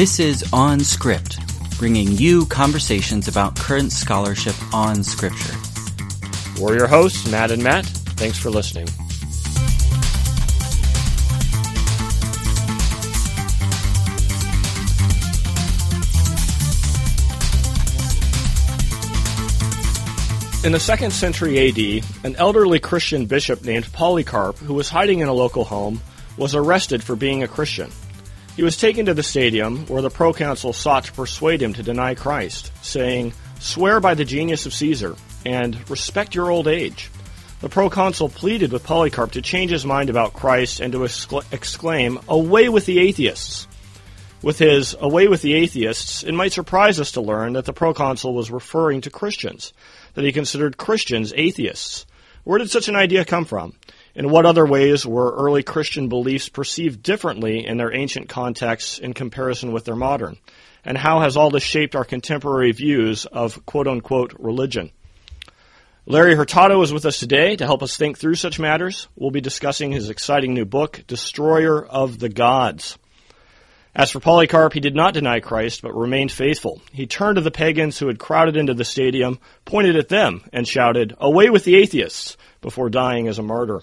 This is On Script, bringing you conversations about current scholarship on Scripture. We're your hosts, Matt and Matt. Thanks for listening. In the second century AD, an elderly Christian bishop named Polycarp, who was hiding in a local home, was arrested for being a Christian. He was taken to the stadium, where the proconsul sought to persuade him to deny Christ, saying, Swear by the genius of Caesar, and respect your old age. The proconsul pleaded with Polycarp to change his mind about Christ and to exclaim, Away with the atheists! With his Away with the atheists, it might surprise us to learn that the proconsul was referring to Christians that he considered Christians atheists. Where did such an idea come from? In what other ways were early Christian beliefs perceived differently in their ancient contexts in comparison with their modern? And how has all this shaped our contemporary views of quote unquote religion? Larry Hurtado is with us today to help us think through such matters. We'll be discussing his exciting new book, Destroyer of the Gods. As for Polycarp, he did not deny Christ, but remained faithful. He turned to the pagans who had crowded into the stadium, pointed at them, and shouted, Away with the atheists, before dying as a martyr.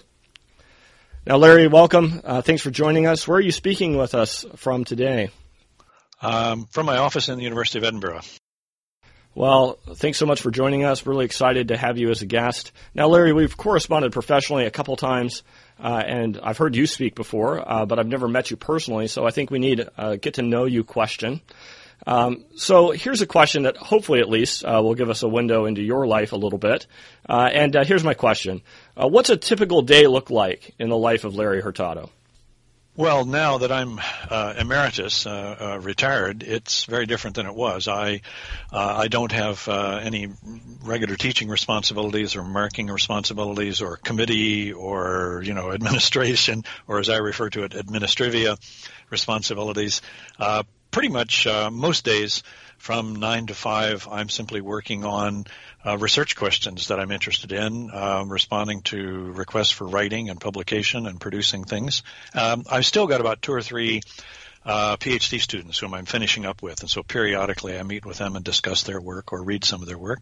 Now, Larry, welcome. Uh, thanks for joining us. Where are you speaking with us from today? Um, from my office in the University of Edinburgh. Well, thanks so much for joining us. Really excited to have you as a guest. Now, Larry, we've corresponded professionally a couple times. Uh, and I've heard you speak before, uh, but I've never met you personally, so I think we need a get to know you question. Um, so here's a question that hopefully at least uh, will give us a window into your life a little bit. Uh, and uh, here's my question. Uh, what's a typical day look like in the life of Larry Hurtado? Well, now that I'm uh, emeritus, uh, uh, retired, it's very different than it was. I uh, I don't have uh, any regular teaching responsibilities or marking responsibilities or committee or you know administration or as I refer to it, administrivia responsibilities. Uh, pretty much most days from nine to five, I'm simply working on uh, research questions that I'm interested in, um, responding to requests for writing and publication and producing things. Um, I've still got about two or three uh, PhD students whom I'm finishing up with, and so periodically I meet with them and discuss their work or read some of their work.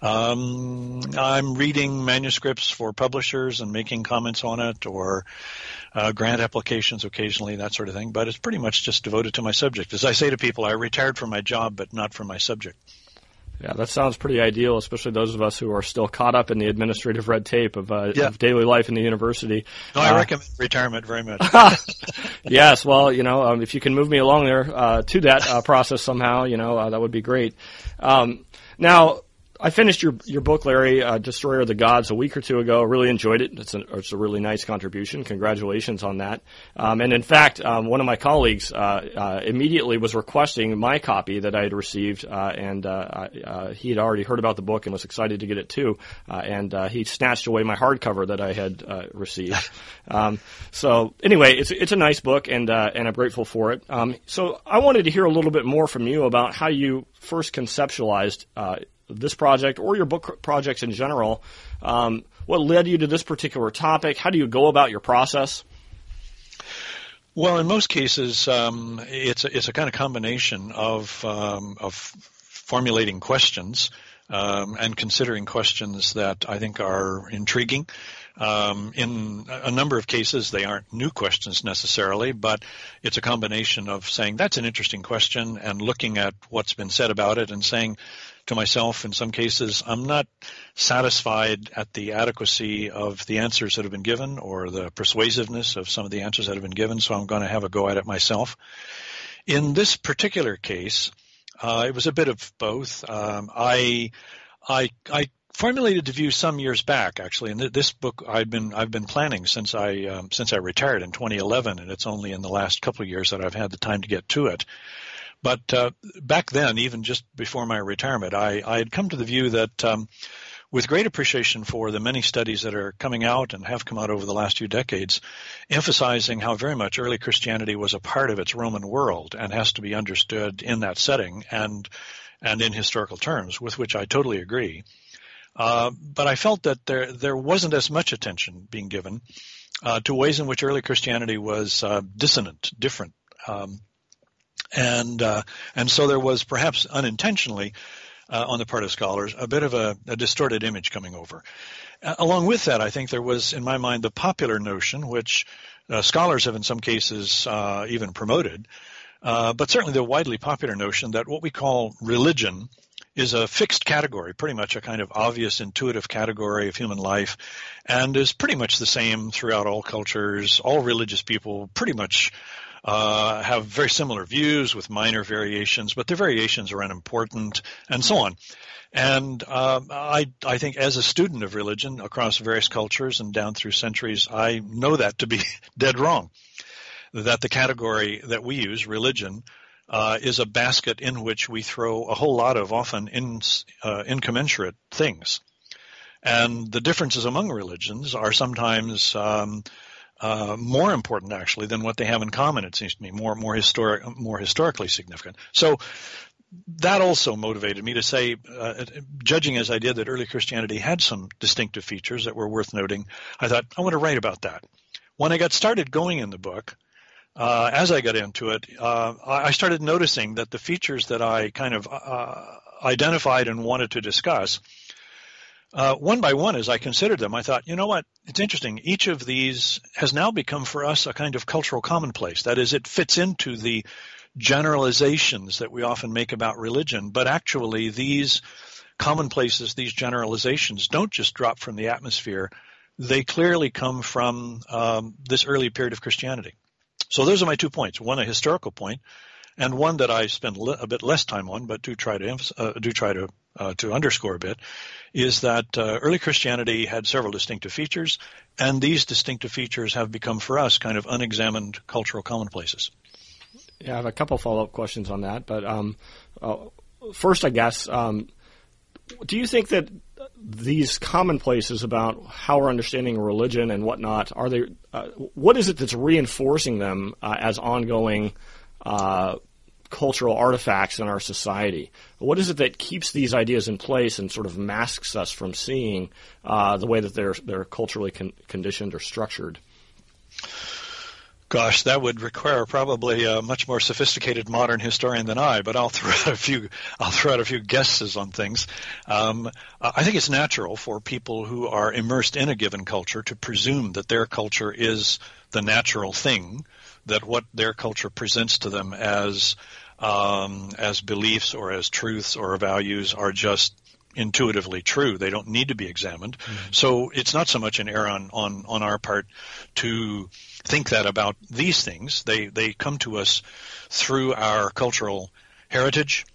Um, I'm reading manuscripts for publishers and making comments on it, or uh, grant applications occasionally, that sort of thing. But it's pretty much just devoted to my subject. As I say to people, I retired from my job, but not from my subject. Yeah, that sounds pretty ideal, especially those of us who are still caught up in the administrative red tape of, uh, yeah. of daily life in the university. No, I uh, recommend retirement very much. yes, well, you know, um, if you can move me along there uh, to that uh, process somehow, you know, uh, that would be great. Um, now, I finished your your book, Larry, uh, Destroyer of the Gods, a week or two ago. Really enjoyed it. It's a, it's a really nice contribution. Congratulations on that. Um, and in fact, um, one of my colleagues uh, uh, immediately was requesting my copy that I had received, uh, and uh, uh, he had already heard about the book and was excited to get it too. and he snatched away my hardcover that I had received. Um, so anyway, it's it's a nice book, and and I'm grateful for it. Um, so I wanted to hear a little bit more from you about how you first conceptualized this project or your book projects in general. Um, what led you to this particular topic? How do you go about your process? Well, in most cases, um, it's a, it's a kind of combination of um, of formulating questions um, and considering questions that I think are intriguing. Um, in a number of cases, they aren't new questions necessarily, but it's a combination of saying that's an interesting question and looking at what's been said about it and saying, to myself in some cases, I'm not satisfied at the adequacy of the answers that have been given or the persuasiveness of some of the answers that have been given, so I'm going to have a go at it myself. In this particular case, uh, it was a bit of both. Um, I, I, I formulated the view some years back, actually, and this book I've been I've been planning since I um, since I retired in 2011, and it's only in the last couple of years that I've had the time to get to it. But uh, back then, even just before my retirement, I, I had come to the view that um, with great appreciation for the many studies that are coming out and have come out over the last few decades, emphasizing how very much early Christianity was a part of its Roman world and has to be understood in that setting and and in historical terms, with which I totally agree. Uh, but I felt that there there wasn't as much attention being given uh, to ways in which early Christianity was uh, dissonant, different, um, And uh, and so there was perhaps unintentionally uh, on the part of scholars a bit of a, a distorted image coming over. Uh, along with that, I think there was, in my mind, the popular notion, which uh, scholars have in some cases uh, even promoted, uh, but certainly the widely popular notion that what we call religion is a fixed category, pretty much a kind of obvious, intuitive category of human life, and is pretty much the same throughout all cultures. All religious people pretty much uh, have very similar views with minor variations, but their variations are unimportant, and so on. And uh, I, I think as a student of religion across various cultures and down through centuries, I know that to be dead wrong. That the category that we use, religion, uh, is a basket in which we throw a whole lot of often in, uh, incommensurate things. And the differences among religions are sometimes um, uh, more important actually than what they have in common. It seems to me more more historic more historically significant. So that also motivated me to say, uh, judging as I did that early Christianity had some distinctive features that were worth noting. I thought I want to write about that. When I got started going in the book, uh, as I got into it, uh, I started noticing that the features that I kind of uh, identified and wanted to discuss, uh, one by one, as I considered them, I thought, you know what? It's interesting. Each of these has now become for us a kind of cultural commonplace. That is, it fits into the generalizations that we often make about religion, but actually these commonplaces, these generalizations, don't just drop from the atmosphere. They clearly come from um, this early period of Christianity. So those are my two points. One, a historical point, and one that I spend a bit less time on, but do try to uh, do try to uh, to underscore a bit, is that uh, early Christianity had several distinctive features, and these distinctive features have become for us kind of unexamined cultural commonplaces. Yeah, I have a couple follow up questions on that, but um, uh, first, I guess, um, do you think that these commonplaces about how we're understanding religion and whatnot are they? Uh, what is it that's reinforcing them uh, as ongoing uh, cultural artifacts in our society? What is it that keeps these ideas in place and sort of masks us from seeing uh, the way that they're they're culturally con- conditioned or structured? Gosh, that would require probably a much more sophisticated modern historian than I. But I'll throw out a few. I'll throw out a few guesses on things. Um, I think it's natural for people who are immersed in a given culture to presume that their culture is the natural thing, that what their culture presents to them as um, as beliefs or as truths or values are just intuitively true. They don't need to be examined. Mm-hmm. So it's not so much an error on, on, on our part to think that about these things. They they come to us through our cultural heritage,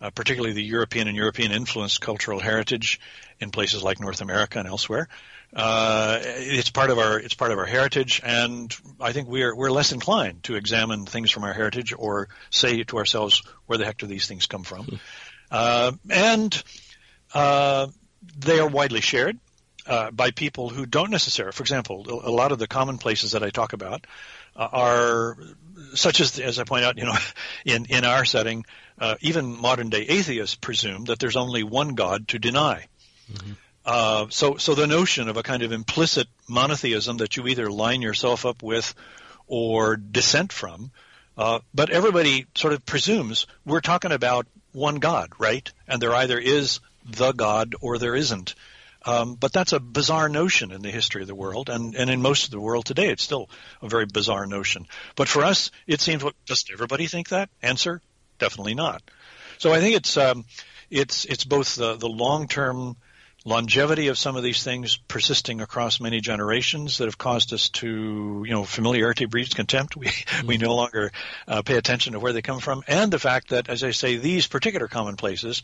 uh, particularly the European and European influenced cultural heritage in places like North America and elsewhere. Uh, it's part of our it's part of our heritage, and I think we're we're less inclined to examine things from our heritage or say to ourselves where the heck do these things come from, hmm. uh, and uh, they are widely shared uh, by people who don't necessarily, for example, a lot of the commonplaces that I talk about uh, are such as, as I point out, you know, in, in our setting, uh, even modern day atheists presume that there's only one God to deny. Mm-hmm. Uh, so, so the notion of a kind of implicit monotheism that you either line yourself up with or dissent from, uh, but everybody sort of presumes we're talking about one God, right? And there either is the God or there isn't. Um, but that's a bizarre notion in the history of the world, and, and in most of the world today, it's still a very bizarre notion. But for us, it seems, what, does everybody think that? Answer, definitely not. So I think it's um, it's it's both the, the long term longevity of some of these things persisting across many generations that have caused us to, you know, familiarity breeds contempt. We mm-hmm. we no longer uh, pay attention to where they come from, and the fact that, as I say, these particular commonplaces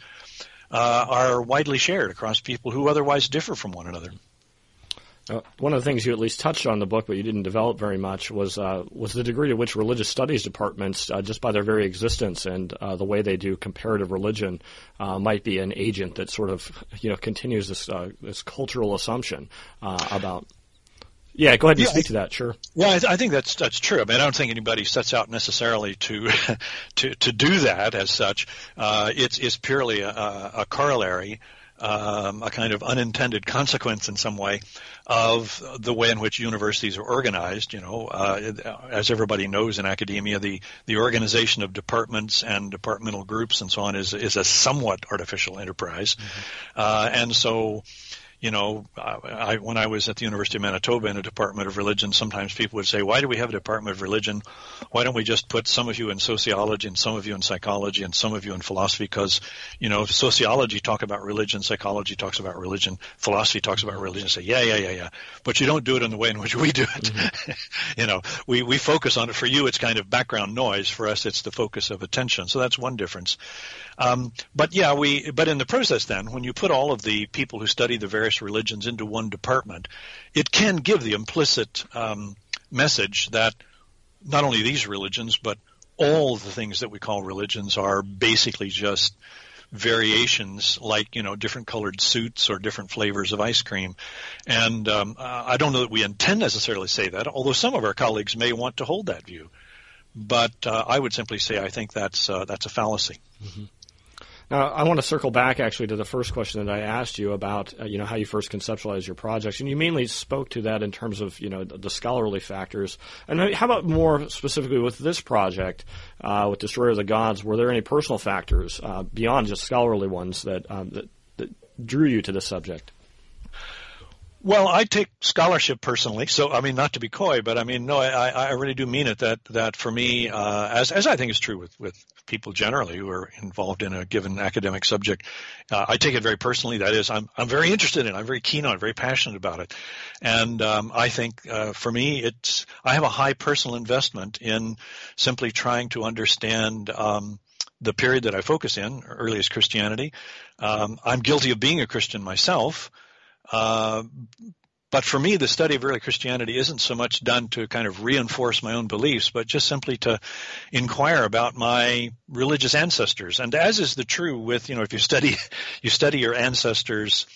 uh, are widely shared across people who otherwise differ from one another. Uh, one of the things you at least touched on in the book, but you didn't develop very much, was uh, was the degree to which religious studies departments, uh, just by their very existence and uh, the way they do comparative religion, uh, might be an agent that sort of you know continues this uh, this cultural assumption about yeah, go ahead and yeah, speak to that. Sure. Yeah, I, I, think that's that's true. I mean, I don't think anybody sets out necessarily to to to do that as such. Uh, it's it's purely a, a corollary um, a kind of unintended consequence in some way of the way in which universities are organized. You know, uh, as everybody knows in academia, the, the organization of departments and departmental groups and so on is is a somewhat artificial enterprise, mm-hmm. uh, and so you know, I, when I was at the University of Manitoba in a department of religion, sometimes people would say, why do we have a department of religion? Why don't we just put some of you in sociology and some of you in psychology and some of you in philosophy? Because, you know, sociology talk about religion, psychology talks about religion, philosophy talks about religion. Say, yeah, yeah, yeah, yeah. But you don't do it in the way in which we do it. Mm-hmm. you know, we, we focus on it. For you, it's kind of background noise. For us, it's the focus of attention. So that's one difference. Um, but yeah, we, but in the process then, when you put all of the people who study the various religions into one department, it can give the implicit um, message that not only these religions, but all the things that we call religions are basically just variations like you know different colored suits or different flavors of ice cream. And um, i don't know that we intend necessarily say that although some of our colleagues may want to hold that view. But uh, i would simply say i think that's uh, that's a fallacy. Mm-hmm. Now, I want to circle back actually to the first question that I asked you about, uh, you know, how you first conceptualized your projects, and you mainly spoke to that in terms of, you know, the, scholarly factors. And how about more specifically with this project, uh, with Destroyer of the Gods? Were there any personal factors uh, beyond just scholarly ones that, um, that that drew you to the subject? Well, I take scholarship personally, so I mean, not to be coy, but I mean, no, I, I really do mean it. That that for me, uh, as as I think is true with with people generally who are involved in a given academic subject, uh, I take it very personally. That is, I'm I'm very interested in, it. I'm very keen on, it, very passionate about it, and um, I think uh, for me, it's I have a high personal investment in simply trying to understand. Um, the period that I focus in, earliest Christianity. Um, I'm guilty of being a Christian myself, uh, but for me, the study of early Christianity isn't so much done to kind of reinforce my own beliefs, but just simply to inquire about my religious ancestors. And as is the true with, you know, if you study, you study your ancestors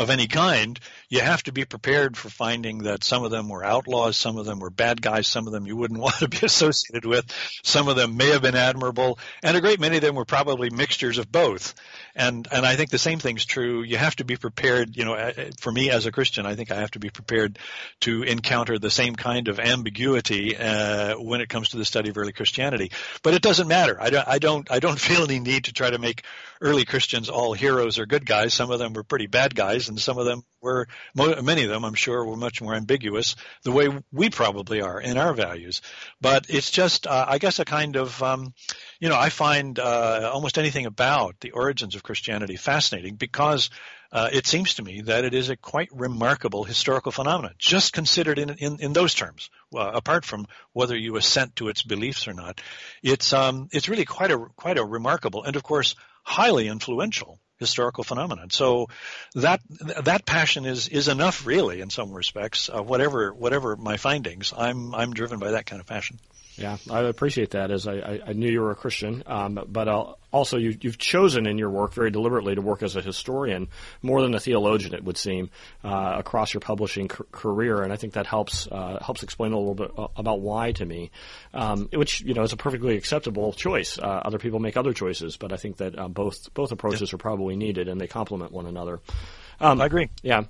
of any kind, you have to be prepared for finding that some of them were outlaws, some of them were bad guys, some of them you wouldn't want to be associated with, some of them may have been admirable, and a great many of them were probably mixtures of both. And and I think the same thing's true. You have to be prepared. You know, for me as a Christian, I think I have to be prepared to encounter the same kind of ambiguity uh, when it comes to the study of early Christianity. But it doesn't matter. I don't. I don't. I don't feel any need to try to make early Christians all heroes or good guys. Some of them were pretty bad guys, and some of them were many of them, I'm sure, were much more ambiguous, the way we probably are in our values. But it's just, uh, I guess, a kind of, um, you know, I find uh, almost anything about the origins of Christianity fascinating because uh, it seems to me that it is a quite remarkable historical phenomenon, just considered in in, in those terms. apart from whether you assent to its beliefs or not, it's um, it's really quite a quite a remarkable and of course highly influential historical phenomenon. So that that passion is is enough, really, in some respects. Uh, whatever whatever my findings, I'm I'm driven by that kind of passion. Yeah, I appreciate that. As I, I, I knew you were a Christian, um, but uh, also you, have chosen in your work very deliberately to work as a historian more than a theologian. It would seem uh, across your publishing c- career, and I think that helps uh, helps explain a little bit about why to me, um, which you know is a perfectly acceptable choice. Uh, other people make other choices, but I think that uh, both both approaches are probably needed, and they complement one another. Um, I agree. Yeah.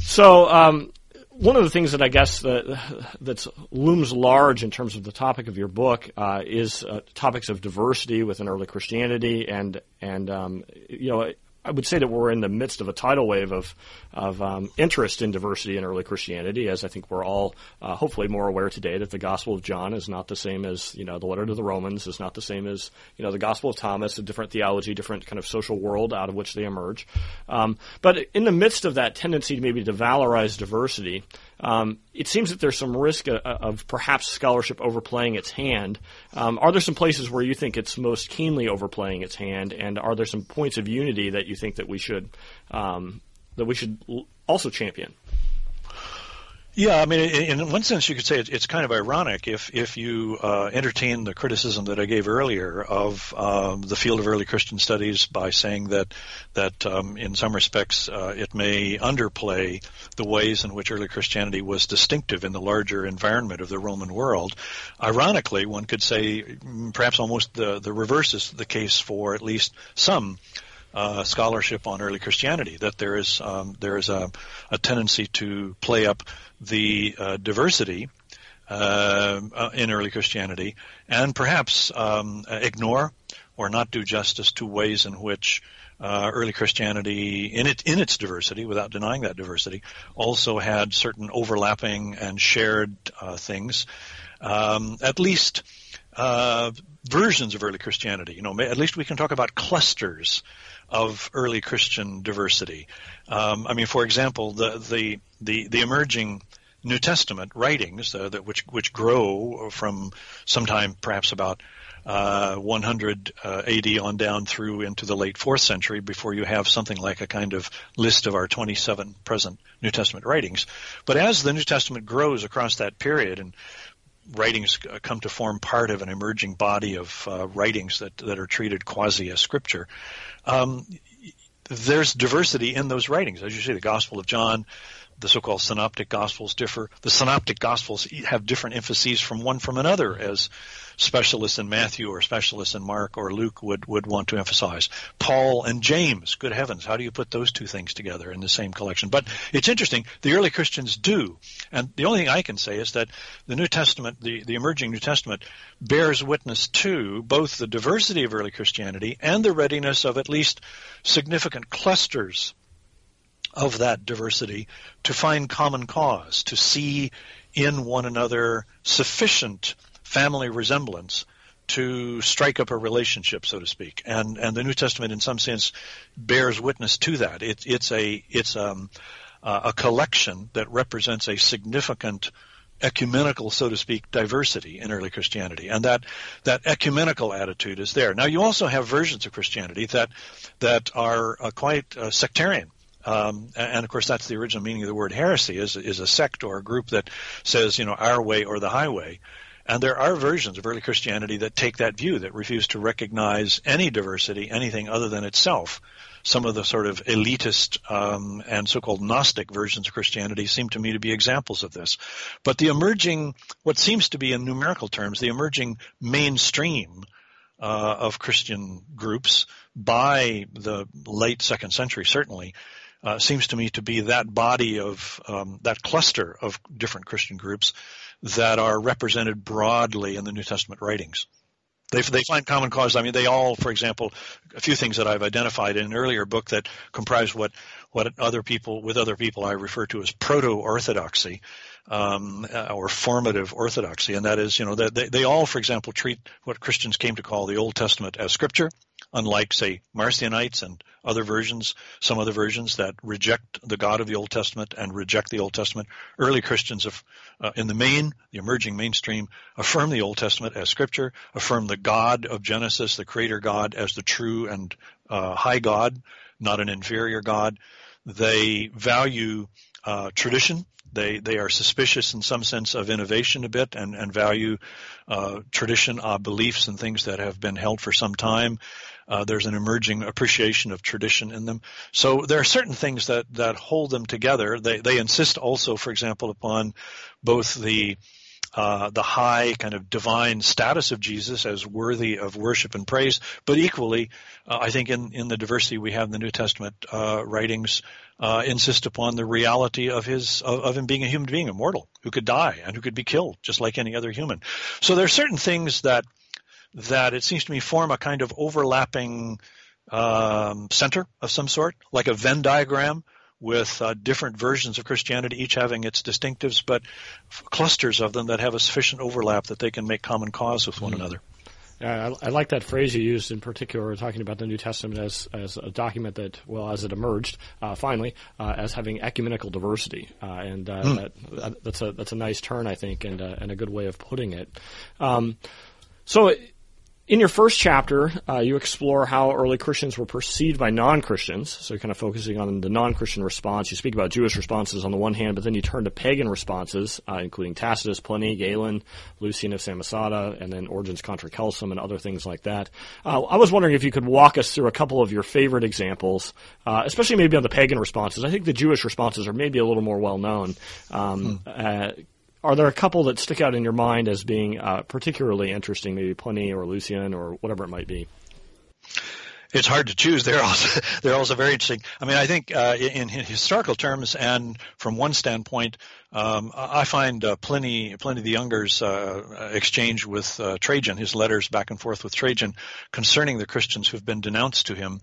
So. Um, one of the things that I guess that that looms large in terms of the topic of your book uh, is uh, topics of diversity within early Christianity, and and um, you know I would say that we're in the midst of a tidal wave of of um, interest in diversity in early Christianity, as I think we're all uh, hopefully more aware today that the Gospel of John is not the same as you know the letter to the Romans is not the same as you know the Gospel of Thomas, a different theology, different kind of social world out of which they emerge. Um, but in the midst of that tendency to maybe to valorize diversity, um, it seems that there's some risk of, of perhaps scholarship overplaying its hand. Um, are there some places where you think it's most keenly overplaying its hand, and are there some points of unity that you think that we should um, that we should also champion? Yeah, I mean, in one sense, you could say it's kind of ironic if if you uh, entertain the criticism that I gave earlier of um, the field of early Christian studies by saying that that um, in some respects uh, it may underplay the ways in which early Christianity was distinctive in the larger environment of the Roman world. Ironically, one could say mm, perhaps almost the the reverse is the case for at least some uh, scholarship on early Christianity. That there is um, there is a, a, tendency to play up the uh, diversity uh, uh, in early Christianity, and perhaps um, ignore or not do justice to ways in which uh, early Christianity, in it in its diversity, without denying that diversity, also had certain overlapping and shared uh, things. Um, at least versions of early Christianity. You know, at least we can talk about clusters of early Christian diversity. Um, I mean, for example, the the the, the emerging New Testament writings uh, that which which grow from sometime perhaps about uh, 100 uh, AD on down through into the late fourth century before you have something like a kind of list of our 27 present New Testament writings. But as the New Testament grows across that period and writings come to form part of an emerging body of uh, writings that, that are treated quasi as scripture, um, there's diversity in those writings. As you say, the Gospel of John, the so-called synoptic gospels differ. The synoptic gospels have different emphases from one from another, as specialists in Matthew or specialists in Mark or Luke would, would want to emphasize. Paul and James, good heavens, how do you put those two things together in the same collection? But it's interesting, the early Christians do. And the only thing I can say is that the New Testament, the, the emerging New Testament, bears witness to both the diversity of early Christianity and the readiness of at least significant clusters of that diversity to find common cause, to see in one another sufficient family resemblance to strike up a relationship, so to speak. And and the New Testament, in some sense, bears witness to that. It, it's a it's um, uh, a collection that represents a significant ecumenical, so to speak, diversity in early Christianity, and that that ecumenical attitude is there. Now, you also have versions of Christianity that that are uh, quite uh, sectarian. Um, and of course, that's the original meaning of the word heresy is is a sect or a group that says, you know, our way or the highway. And there are versions of early Christianity that take that view, that refuse to recognize any diversity, anything other than itself. Some of the sort of elitist um, and so-called Gnostic versions of Christianity seem to me to be examples of this. But the emerging, what seems to be in numerical terms, the emerging mainstream uh, of Christian groups by the late second century, certainly, uh, seems to me to be that body of um, that cluster of different Christian groups that are represented broadly in the New Testament writings. They, they find common cause. I mean, they all, for example, a few things that I've identified in an earlier book that comprise what, what other people, with other people I refer to as proto-orthodoxy, um, or formative orthodoxy. And that is, you know, they, they all, for example, treat what Christians came to call the Old Testament as scripture unlike, say, Marcionites and other versions, some other versions that reject the God of the Old Testament and reject the Old Testament. Early Christians, uh, in the main, the emerging mainstream, affirm the Old Testament as Scripture, affirm the God of Genesis, the Creator God, as the true and uh, high God, not an inferior God. They value uh, tradition they they are suspicious in some sense of innovation a bit and and value uh, tradition, uh, beliefs, and things that have been held for some time. Uh, there's an emerging appreciation of tradition in them. So there are certain things that that hold them together. They they insist also, for example, upon both the uh, the high kind of divine status of Jesus as worthy of worship and praise, but equally, uh, I think in, in the diversity we have in the New Testament uh, writings, uh, insist upon the reality of his of, of, him being a human being, immortal, who could die and who could be killed just like any other human. So there are certain things that that it seems to me form a kind of overlapping um, center of some sort, like a Venn diagram with uh, different versions of Christianity, each having its distinctives, but clusters of them that have a sufficient overlap that they can make common cause with one mm-hmm. another. I, I, like that phrase you used in particular, talking about the New Testament as, as a document that, well, as it emerged, uh, finally, uh, as having ecumenical diversity, uh, and mm. that, that's a that's a nice turn, I think, and uh, and a good way of putting it. Um, so in your first chapter, uh, you explore how early Christians were perceived by non-Christians. So you're kind of focusing on the non-Christian response. You speak about Jewish responses on the one hand, but then you turn to pagan responses, uh, including Tacitus, Pliny, Galen, Lucian of Samosata, and then Origen's Contra Celsum and other things like that. Uh, I was wondering if you could walk us through a couple of your favorite examples, uh, especially maybe on the pagan responses. I think the Jewish responses are maybe a little more well known. Um, hmm are there a couple that stick out in your mind as being uh, particularly interesting, maybe Pliny or Lucian or whatever it might be? it's hard to choose. They're also they're also very interesting. I mean, I think uh, in, in, historical terms and from one standpoint, um, I find uh, Pliny Pliny the Younger's uh, exchange with uh, Trajan, his letters back and forth with Trajan concerning the Christians who've been denounced to him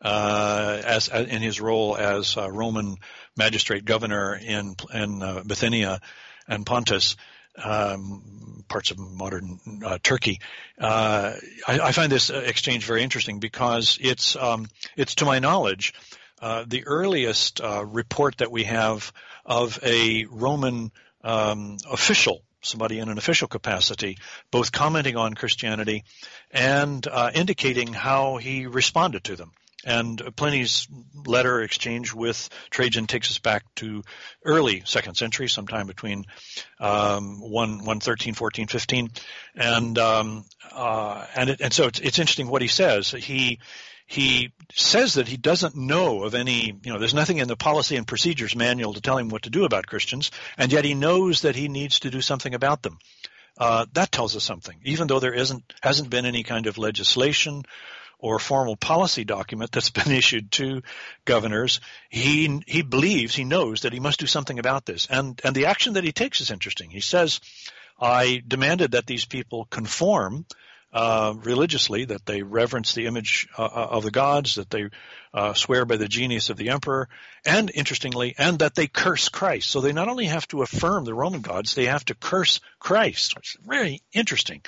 uh, as, as, in his role as Roman magistrate governor in in Bithynia and Pontus um, parts of modern uh, Turkey. Uh, I, I, find this exchange very interesting because it's um, it's to my knowledge uh, the earliest uh, report that we have of a Roman um, official. Somebody in an official capacity, both commenting on Christianity and uh, indicating how he responded to them. And Pliny's letter exchange with Trajan takes us back to early second century, sometime between um, 1, 113, 14, 15. And, um, uh, and, it, and so it's, it's interesting what he says. He, he says that he doesn't know of any, you know, there's nothing in the policy and procedures manual to tell him what to do about Christians, and yet he knows that he needs to do something about them. Uh, that tells us something, even though there isn't hasn't been any kind of legislation or formal policy document that's been issued to governors, he he believes he knows that he must do something about this. And and the action that he takes is interesting. He says, "I demanded that these people conform." Uh, religiously, that they reverence the image uh, uh, of the gods, that they uh, swear by the genius of the emperor, and interestingly, and that they curse Christ. So they not only have to affirm the Roman gods, they have to curse Christ, which is very interesting.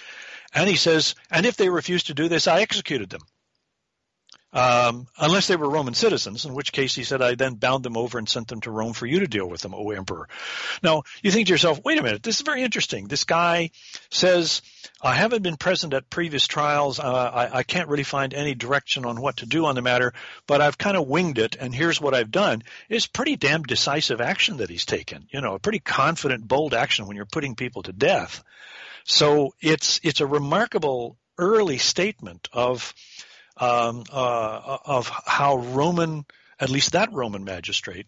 And he says, and if they refuse to do this, I executed them um, unless they were Roman citizens, in which case he said, I then bound them over and sent them to Rome for you to deal with them, O emperor. Now, you think to yourself, wait a minute, this is very interesting. This guy says, I haven't been present at previous trials. Uh, I, I can't really find any direction on what to do on the matter, but I've kind of winged it, and here's what I've done. It's pretty damn decisive action that he's taken. You know, a pretty confident, bold action when you're putting people to death. So it's it's a remarkable early statement of um, uh, of how Roman, at least that Roman magistrate,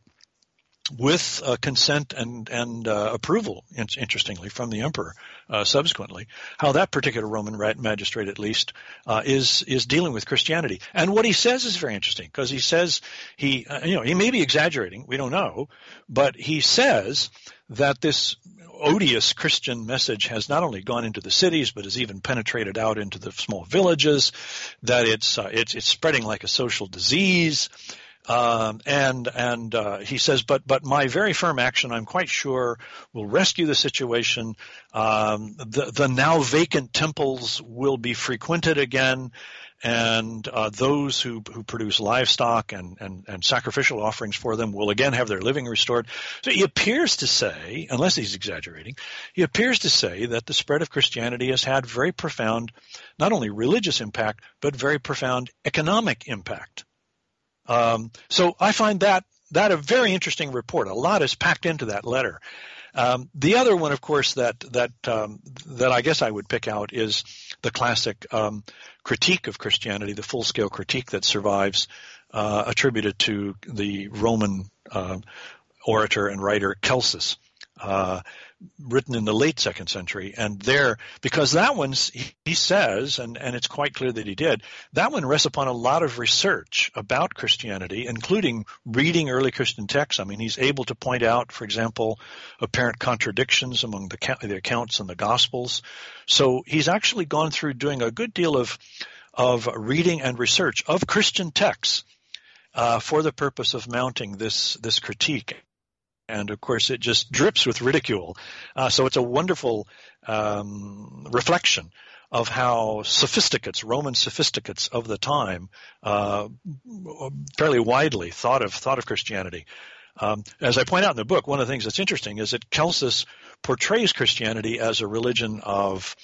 with uh, consent and and uh, approval, interestingly, from the emperor, uh, subsequently, how that particular Roman magistrate, at least, uh, is is dealing with Christianity. And what he says is very interesting because he says he, uh, you know, he may be exaggerating, we don't know, but he says that this odious Christian message has not only gone into the cities, but has even penetrated out into the small villages. That it's uh, it's it's spreading like a social disease. Um, and and uh, he says, but but my very firm action, I'm quite sure, will rescue the situation. Um, the the now vacant temples will be frequented again and uh, those who, who produce livestock and, and, and sacrificial offerings for them will again have their living restored. So he appears to say, unless he's exaggerating, he appears to say that the spread of Christianity has had very profound, not only religious impact, but very profound economic impact. Um, so I find that that a very interesting report. A lot is packed into that letter. Um, the other one, of course, that that um, that I guess I would pick out is the classic um, critique of Christianity, the full-scale critique that survives, uh, attributed to the Roman uh, orator and writer Celsus. Uh, written in the late second century. And there, because that one, he says, and, and it's quite clear that he did, that one rests upon a lot of research about Christianity, including reading early Christian texts. I mean, he's able to point out, for example, apparent contradictions among the, the accounts and the Gospels. So he's actually gone through doing a good deal of, of reading and research of Christian texts. Uh, for the purpose of mounting this this critique and of course it just drips with ridicule. Uh, so it's a wonderful um, reflection of how sophisticates, Roman sophisticates of the time, uh, fairly widely thought of thought of Christianity. Um, as I point out in the book, one of the things that's interesting is that Celsus portrays Christianity as a religion of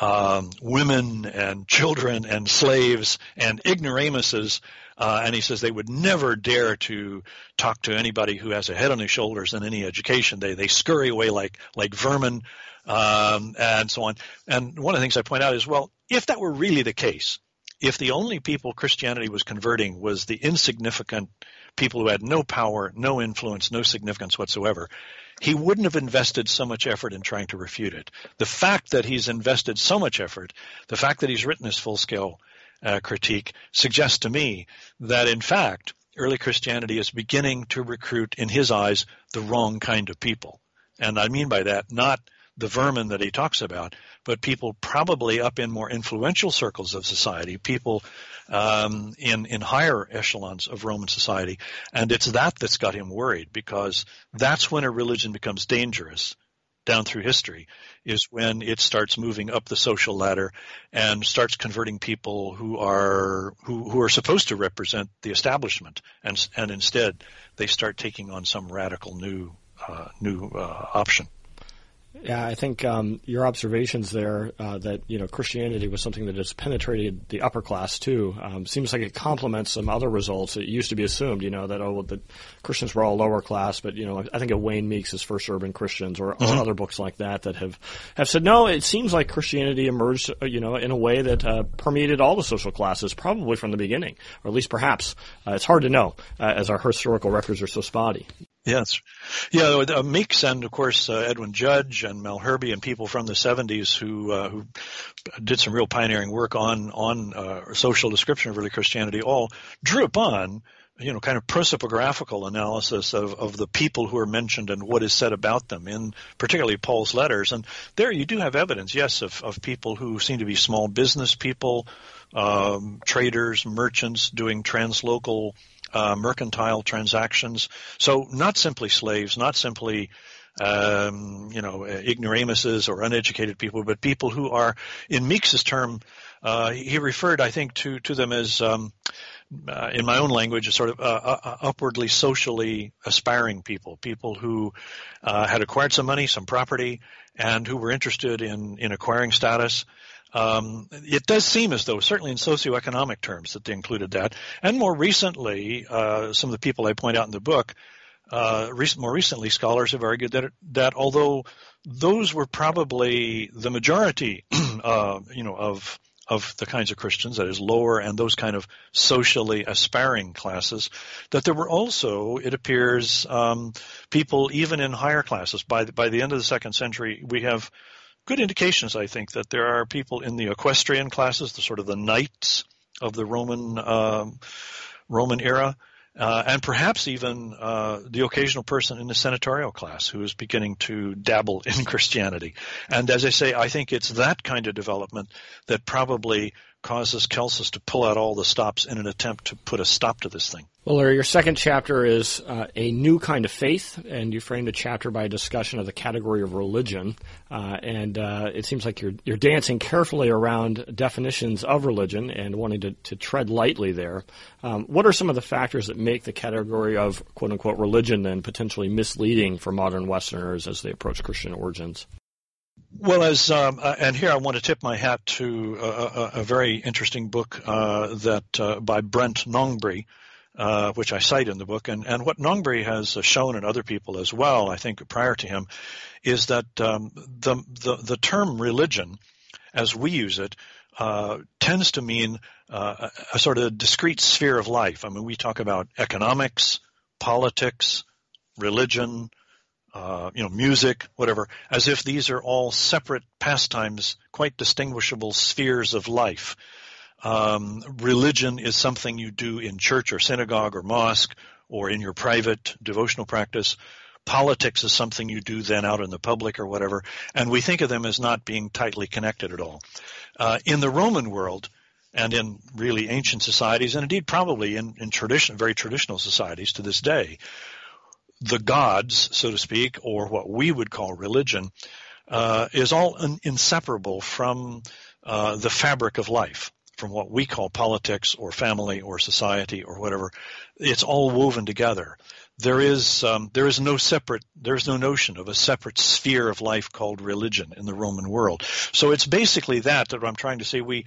um, women and children and slaves and ignoramuses uh, and he says they would never dare to talk to anybody who has a head on his shoulders and any education. They they scurry away like like vermin, um, and so on. And one of the things I point out is, well, if that were really the case, if the only people Christianity was converting was the insignificant people who had no power, no influence, no significance whatsoever, he wouldn't have invested so much effort in trying to refute it. The fact that he's invested so much effort, the fact that he's written this full scale uh, critique suggests to me that in fact early Christianity is beginning to recruit, in his eyes, the wrong kind of people. And I mean by that not the vermin that he talks about, but people probably up in more influential circles of society, people um, in in higher echelons of Roman society, and it's that that's got him worried because that's when a religion becomes dangerous down through history is when it starts moving up the social ladder and starts converting people who are who, who are supposed to represent the establishment and and instead they start taking on some radical new uh, new uh, option. Yeah, I think um, your observations there uh, that you know Christianity was something that has penetrated the upper class too um, seems like it complements some other results. It used to be assumed, you know, that oh, well, the Christians were all lower class, but you know, I think of Wayne Meeks' First Urban Christians or, mm-hmm. other books like that that have have said no. It seems like Christianity emerged, uh, you know, in a way that uh, permeated all the social classes, probably from the beginning, or at least perhaps. Uh, it's hard to know uh, as our historical records are so spotty. Yes, yeah. Uh, Meeks and of course uh, Edwin Judge and Malherbe and people from the 70s who uh, who did some real pioneering work on on uh, social description of early Christianity all drew upon you know kind of prosopographical analysis of of the people who are mentioned and what is said about them in particularly Paul's letters. And there you do have evidence, yes, of of people who seem to be small business people, um, traders, merchants doing translocal uh, mercantile transactions. So not simply slaves, not simply um, you know ignoramuses or uneducated people, but people who are, in Meeks's term, uh, he referred, I think, to to them as um, uh, in my own language, sort of uh, uh, uh, upwardly socially aspiring people, people who had acquired some money, some property, and who were interested in in acquiring status. Um, it does seem as though, certainly in socioeconomic terms, that they included that. And more recently, uh, some of the people I point out in the book, uh, more recently, scholars have argued that that although those were probably the majority, uh, you know, of of the kinds of Christians, that is lower and those kind of socially aspiring classes, that there were also, it appears, um, people even in higher classes. By the, by the end of the second century, we have good indications, I think, that there are people in the equestrian classes, the sort of the knights of the Roman um, Roman era, uh, and perhaps even uh, the occasional person in the senatorial class who is beginning to dabble in Christianity. And as I say, I think it's that kind of development that probably causes Celsus to pull out all the stops in an attempt to put a stop to this thing. Well, Larry, your second chapter is uh, a new kind of faith, and you framed the chapter by a discussion of the category of religion. Uh, and uh, it seems like you're you're dancing carefully around definitions of religion and wanting to, to tread lightly there. Um, what are some of the factors that make the category of quote unquote religion then potentially misleading for modern Westerners as they approach Christian origins? Well, as um, uh, and here I want to tip my hat to a, a, very interesting book uh, that uh, by Brent Nongbri, uh, which I cite in the book, and and what Nongbri has shown and other people as well, I think prior to him, is that um, the, the the term religion, as we use it, uh, tends to mean uh, a, a sort of discrete sphere of life. I mean, we talk about economics, politics, religion uh, you know, music, whatever, as if these are all separate pastimes, quite distinguishable spheres of life. Um, religion is something you do in church or synagogue or mosque or in your private devotional practice. Politics is something you do then out in the public or whatever, and we think of them as not being tightly connected at all. Uh, in the Roman world, and in really ancient societies, and indeed probably in, in tradition, very traditional societies to this day, the gods, so to speak, or what we would call religion, uh, is all in, inseparable from uh, the fabric of life, from what we call politics or family or society or whatever. It's all woven together. There is um, there is no separate there is no notion of a separate sphere of life called religion in the Roman world. So it's basically that that I'm trying to say. We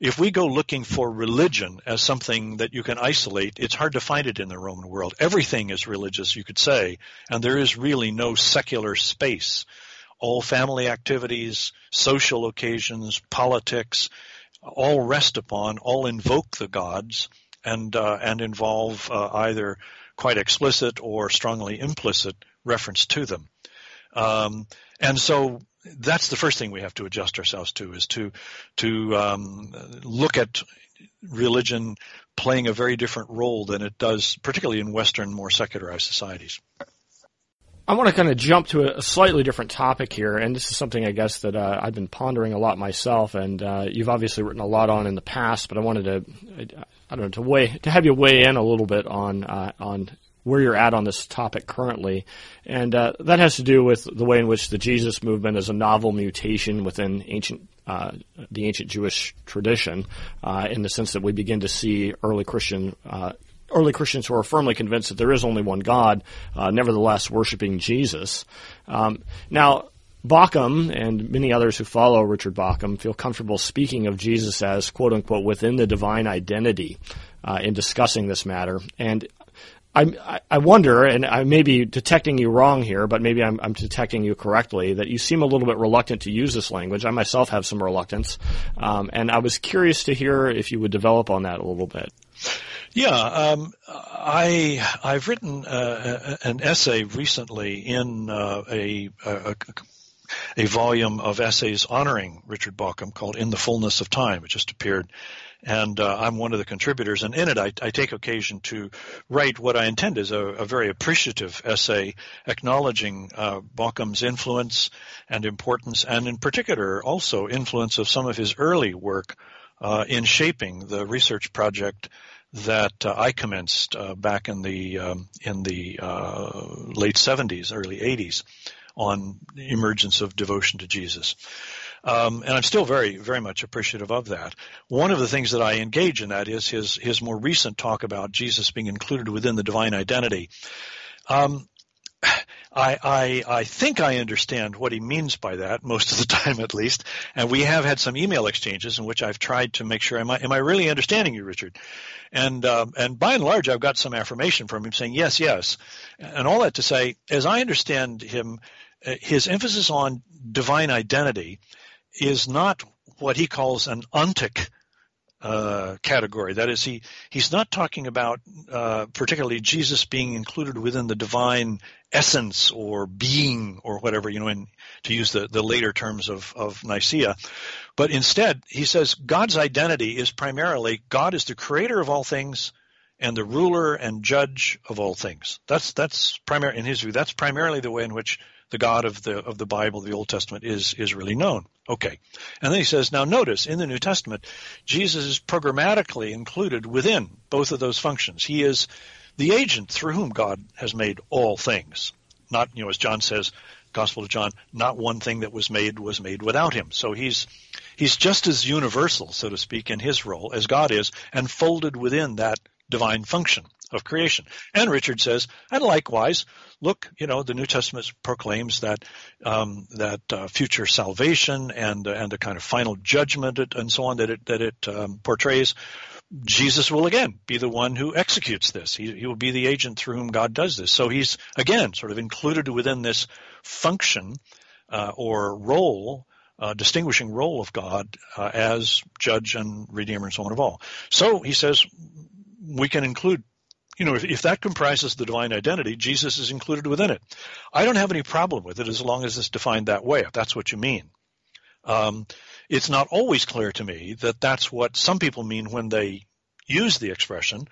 if we go looking for religion as something that you can isolate, it's hard to find it in the Roman world. Everything is religious, you could say, and there is really no secular space. All family activities, social occasions, politics, all rest upon, all invoke the gods, and uh, and involve uh, either quite explicit or strongly implicit reference to them. Um, and so that's the first thing we have to adjust ourselves to is to to um, look at religion playing a very different role than it does, particularly in Western, more secularized societies. I want to kind of jump to a slightly different topic here, and this is something I guess that uh, I've been pondering a lot myself, and uh, you've obviously written a lot on in the past. But I wanted to, I don't know, to weigh to have you weigh in a little bit on uh, on where you're at on this topic currently, and uh, that has to do with the way in which the Jesus movement is a novel mutation within ancient uh, the ancient Jewish tradition, uh, in the sense that we begin to see early Christian early Christians who are firmly convinced that there is only one God, uh, nevertheless worshiping Jesus. Um, now, Bauckham and many others who follow Richard Bauckham feel comfortable speaking of Jesus as quote unquote within the divine identity uh, in discussing this matter. And I, I wonder, and I may be detecting you wrong here, but maybe I'm, I'm, detecting you correctly, that you seem a little bit reluctant to use this language. I myself have some reluctance. Um, and I was curious to hear if you would develop on that a little bit. Yeah, um, I I've written uh, an essay recently in uh, a, a, a volume of essays honoring Richard Bauckham called "In the Fullness of Time." It just appeared, and uh, I'm one of the contributors. And in it, I, I, take occasion to write what I intend is a, a very appreciative essay acknowledging uh, influence and importance, and in particular also influence of some of his early work uh, in shaping the research project that uh, I commenced uh, back in the um, in the uh, late 70s, early 80s, on emergence of devotion to Jesus. Um, and I'm still very, very much appreciative of that. One of the things that I engage in that is his his more recent talk about Jesus being included within the divine identity. Um, I, I, I think I understand what he means by that most of the time, at least. And we have had some email exchanges in which I've tried to make sure am I am I really understanding you, Richard? And um, and by and large, I've got some affirmation from him saying yes, yes, and all that to say, as I understand him, uh, his emphasis on divine identity is not what he calls an ontic uh, category. That is, he he's not talking about uh, particularly Jesus being included within the divine essence or being or whatever you know, in, to use the the later terms of of Nicaea, but instead he says God's identity is primarily God is the creator of all things and the ruler and judge of all things. That's that's primary in his view. That's primarily the way in which the God of the of the Bible, the Old Testament, is is really known. Okay, and then he says, now notice in the New Testament, Jesus is programmatically included within both of those functions. He is the agent through whom God has made all things. Not you know as John says, Gospel of John, not one thing that was made was made without him. So he's he's just as universal, so to speak, in his role as God is, and folded within that divine function of creation. And Richard says, and likewise, look, you know, the New Testament proclaims that um, that uh, future salvation and and the kind of final judgment and so on that it that it um, portrays. Jesus will again be the one who executes this. He, he will be the agent through whom God does this. So he's again sort of included within this function uh, or role uh, distinguishing role of God uh, as judge and redeemer and so on of all. So he says we can include you know, if, if, that comprises the divine identity, Jesus is included within it. I don't have any problem with it as long as it's defined that way, if that's what you mean. Um, it's not always clear to me that that's what some people mean when they use the expression.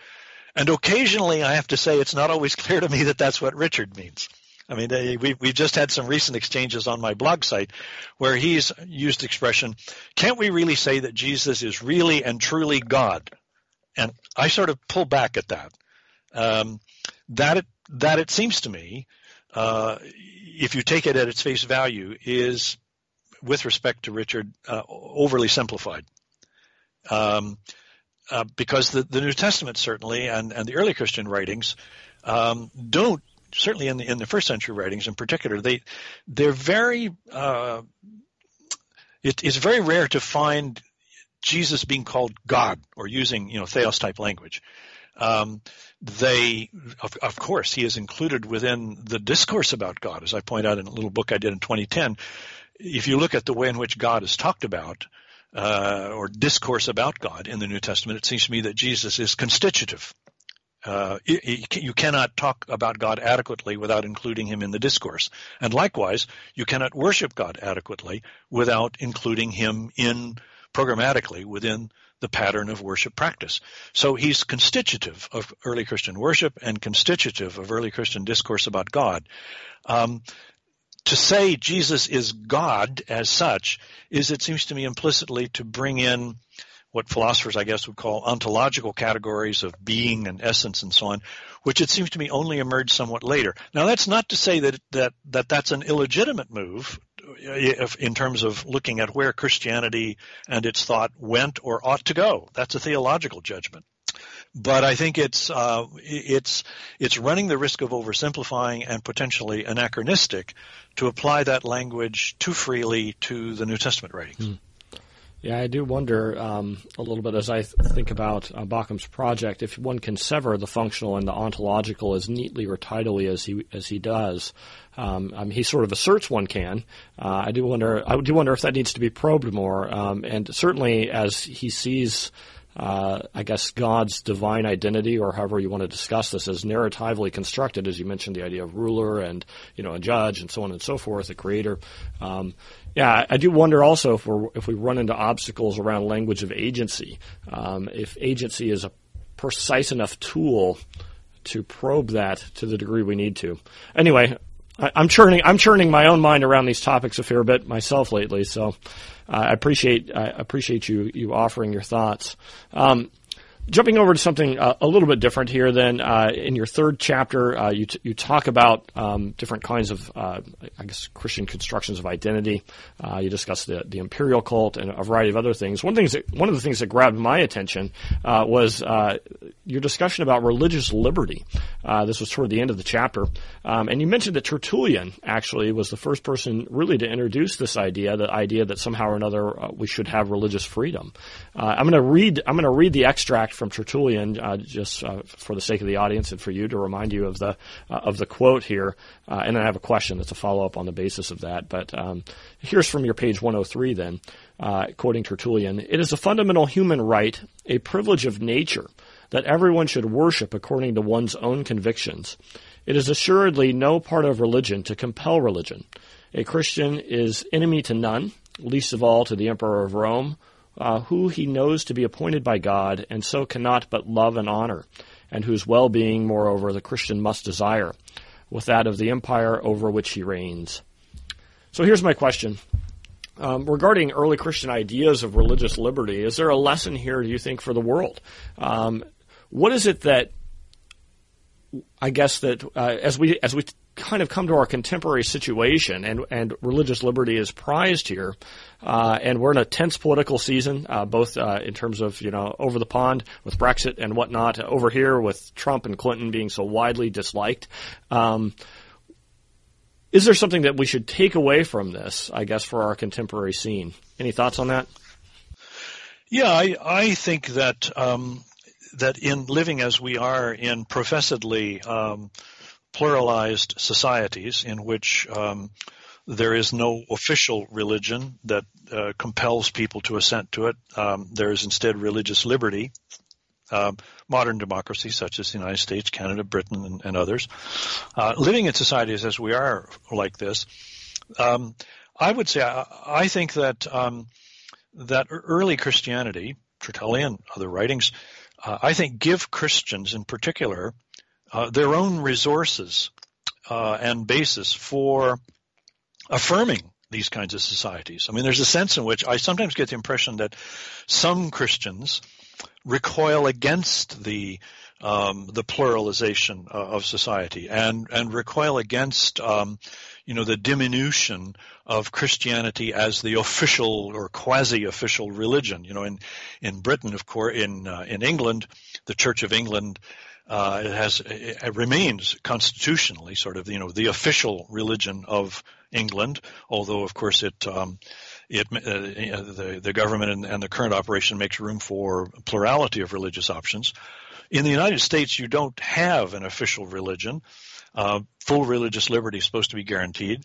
And occasionally I have to say it's not always clear to me that that's what Richard means. I mean, we, we've just had some recent exchanges on my blog site where he's used the expression, can't we really say that Jesus is really and truly God? And I sort of pull back at that. Um, that it, that it seems to me, uh, if you take it at its face value, is with respect to Richard uh, overly simplified. Um, uh, because the, the New Testament certainly and, and the early Christian writings um, don't certainly in the in the first century writings in particular they they're very uh, it is very rare to find Jesus being called God or using you know theos type language. Um, they, of, of, course, he is included within the discourse about God, as I point out in a little book I did in 2010. If you look at the way in which God is talked about, uh, or discourse about God in the New Testament, it seems to me that Jesus is constitutive. Uh, you cannot talk about God adequately without including him in the discourse. And likewise, you cannot worship God adequately without including him in programmatically within the pattern of worship practice. So he's constitutive of early Christian worship and constitutive of early Christian discourse about God. Um, to say Jesus is God as such is, it seems to me, implicitly to bring in what philosophers, I guess, would call ontological categories of being and essence and so on, which it seems to me only emerged somewhat later. Now, that's not to say that that, that that's an illegitimate move in terms of looking at where Christianity and its thought went or ought to go. That's a theological judgment. But I think it's uh, it's it's running the risk of oversimplifying and potentially anachronistic to apply that language too freely to the New Testament writings. Hmm. Yeah, I do wonder um, a little bit as I th- think about uh, project if one can sever the functional and the ontological as neatly or tidily as he as he does. Um, I mean, he sort of asserts one can. Uh, I do wonder. I do wonder if that needs to be probed more. Um, and certainly, as he sees uh, I guess God's divine identity, or however you want to discuss this, as narratively constructed, as you mentioned, the idea of ruler and you know a judge and so on and so forth, a creator. Yeah, I do wonder also if we if we run into obstacles around language of agency, um, if agency is a precise enough tool to probe that to the degree we need to. Anyway, I, am churning I'm churning my own mind around these topics a fair bit myself lately, so uh, I appreciate I appreciate you you offering your thoughts. Um, Jumping over to something uh, a little bit different here, then uh, in your third chapter, uh, you, t- you talk about um, different kinds of, uh, I guess, Christian constructions of identity. Uh, you discuss the, the imperial cult and a variety of other things. One, things that, one of the things that grabbed my attention uh, was your discussion about religious liberty. this was toward the end of the chapter, um, and you mentioned that Tertullian actually was the first person really to introduce this idea, the idea that somehow or another we should have religious freedom. I'm going to read. I'm going to read the extract from Tertullian, uh, just uh, for the sake of the audience and for you to remind you of the uh, of the quote here, uh, and then I have a question that's a follow up on the basis of that. But um, here's from your page 103. Then, uh, quoting Tertullian, it is a fundamental human right, a privilege of nature, that everyone should worship according to one's own convictions. It is assuredly no part of religion to compel religion. A Christian is enemy to none, least of all to the Emperor of Rome uh, who he knows to be appointed by God, and so cannot but love and honor, and whose well being, moreover, the Christian must desire, with that of the empire over which he reigns. So here's my question. Um, regarding early Christian ideas of religious liberty, is there a lesson here, do you think, for the world? Um, what is it that I guess that uh, as we as we kind of come to our contemporary situation, and, and religious liberty is prized here. Uh, and we're in a tense political season, uh, both uh, in terms of you know over the pond with Brexit and whatnot, over here with Trump and Clinton being so widely disliked. Um, is there something that we should take away from this? I guess for our contemporary scene. Any thoughts on that? Yeah, I, I think that um, that in living as we are in professedly um, pluralized societies in which um, there is no official religion that uh, compels people to assent to it. Um, there is instead religious liberty. Um, modern democracies such as the United States, Canada, Britain, and, and others, uh, living in societies as we are like this, um, I would say I, I think that um, that early Christianity, Tertullian, other writings, uh, I think give Christians in particular uh, their own resources uh, and basis for affirming these kinds of societies. I mean, there's a sense in which I sometimes get the impression that some Christians recoil against the um, the pluralization uh, of society and and recoil against um, you know the diminution of Christianity as the official or quasi-official religion. You know, in in Britain, of course, in uh, in England, the Church of England uh, it has it remains constitutionally sort of you know the official religion of England, although of course it um, it uh, the the government and, and the current operation makes room for plurality of religious options. In the United States, you don't have an official religion. Uh, full religious liberty is supposed to be guaranteed.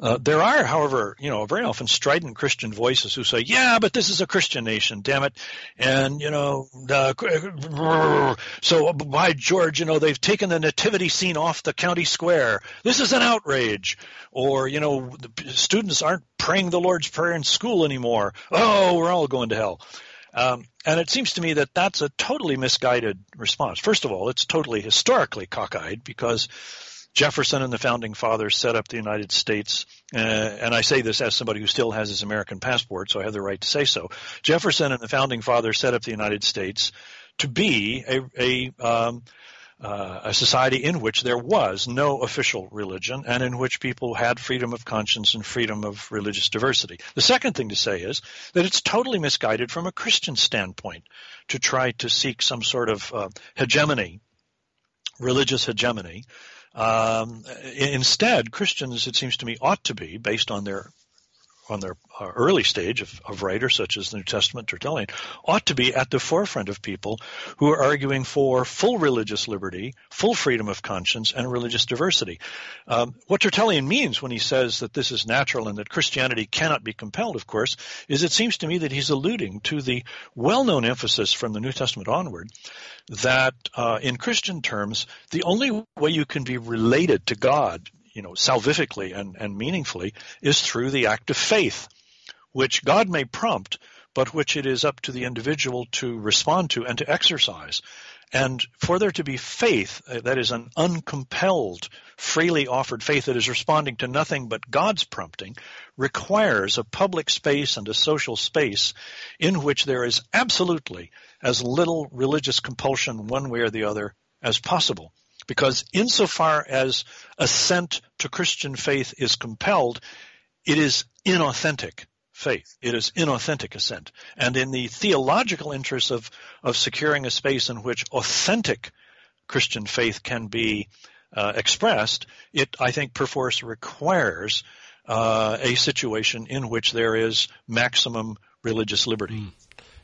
Uh, there are, however, you know, very often strident Christian voices who say, "Yeah, but this is a Christian nation, damn it," and you know, uh, so by George, you know, they've taken the nativity scene off the county square. This is an outrage, or you know, students aren't praying the Lord's prayer in school anymore. Oh, we're all going to hell. Um, and it seems to me that that's a totally misguided response. First of all, it's totally historically cockeyed because Jefferson and the founding fathers set up the United States, uh, and I say this as somebody who still has his American passport, so I have the right to say so. Jefferson and the founding fathers set up the United States to be a, a um, uh, a society in which there was no official religion and in which people had freedom of conscience and freedom of religious diversity. The second thing to say is that it's totally misguided from a Christian standpoint to try to seek some sort of uh, hegemony, religious hegemony, um, instead, Christians, it seems to me, ought to be, based on their on their uh, early stage of, of, writers such as the New Testament Tertullian, ought to be at the forefront of people who are arguing for full religious liberty, full freedom of conscience, and religious diversity. Um, what Tertullian means when he says that this is natural and that Christianity cannot be compelled, of course, is it seems to me that he's alluding to the well-known emphasis from the New Testament onward that uh, in Christian terms, the only way you can be related to God, you know, salvifically and, and meaningfully is through the act of faith, which God may prompt, but which it is up to the individual to respond to and to exercise. And for there to be faith, uh, that is an uncompelled, freely offered faith that is responding to nothing but God's prompting, requires a public space and a social space in which there is absolutely as little religious compulsion one way or the other as possible. Because insofar as assent to Christian faith is compelled, it is inauthentic faith. It is inauthentic assent. And in the theological interest of, of securing a space in which authentic Christian faith can be uh, expressed, it, I think, perforce requires uh, a situation in which there is maximum religious liberty. Mm.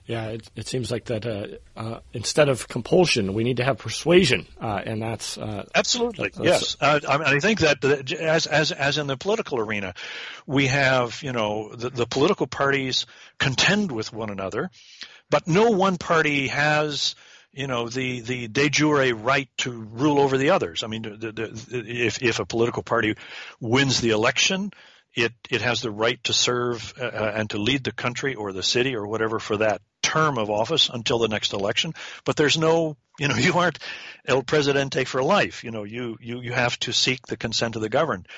Yeah, it, it seems like that uh, uh, instead of compulsion, we need to have persuasion, uh, and that's uh, absolutely that's, yes. Uh, I, I, think that as as as in the political arena, we have you know the, the political parties contend with one another, but no one party has you know the the de jure right to rule over the others. I mean, the, the, if if a political party wins the election, it it has the right to serve uh, and to lead the country or the city or whatever for that term of office until the next election. But there's no, you know, you aren't el presidente for life. You know, you you you have to seek the consent of the governed,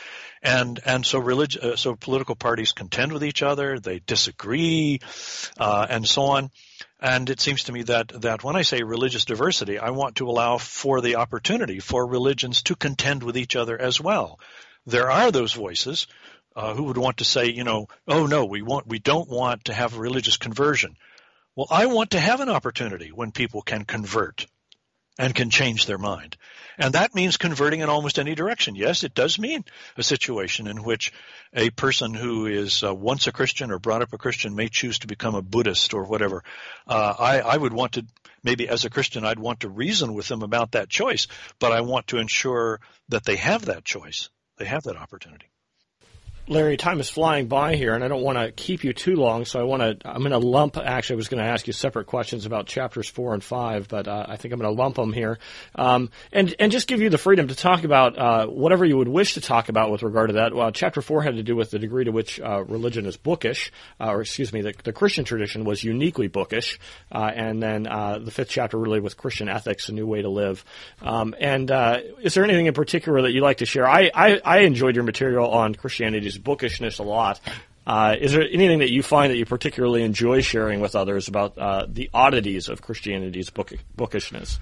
and and so religion, uh, so political parties contend with each other, they disagree, uh, and so on. And it seems to me that that when I say religious diversity, I want to allow for the opportunity for religions to contend with each other as well. There are those voices uh, who would want to say, you know, oh no, we want, we don't want to have religious conversion. Well, I want to have an opportunity when people can convert and can change their mind. And that means converting in almost any direction. Yes, it does mean a situation in which a person who is uh, once a Christian or brought up a Christian may choose to become a Buddhist or whatever. Uh, I, I would want to, maybe as a Christian, I'd want to reason with them about that choice, but I want to ensure that they have that choice. They have that opportunity. Larry, time is flying by here, and I don't want to keep you too long, so I want to. I'm going to lump. Actually, I was going to ask you separate questions about chapters four and five, but uh, I think I'm going to lump them here, um, and and just give you the freedom to talk about uh, whatever you would wish to talk about with regard to that. Well, chapter four had to do with the degree to which uh, religion is bookish, uh, or excuse me, the, the, Christian tradition was uniquely bookish, uh, and then uh, the fifth chapter really with Christian ethics, a new way to live. Um, and is there anything in particular that you'd like to share? I, I, I enjoyed your material on Christianity's bookishness a lot. Uh, is there anything that you find that you particularly enjoy sharing with others about uh, the oddities of Christianity's book- bookishness?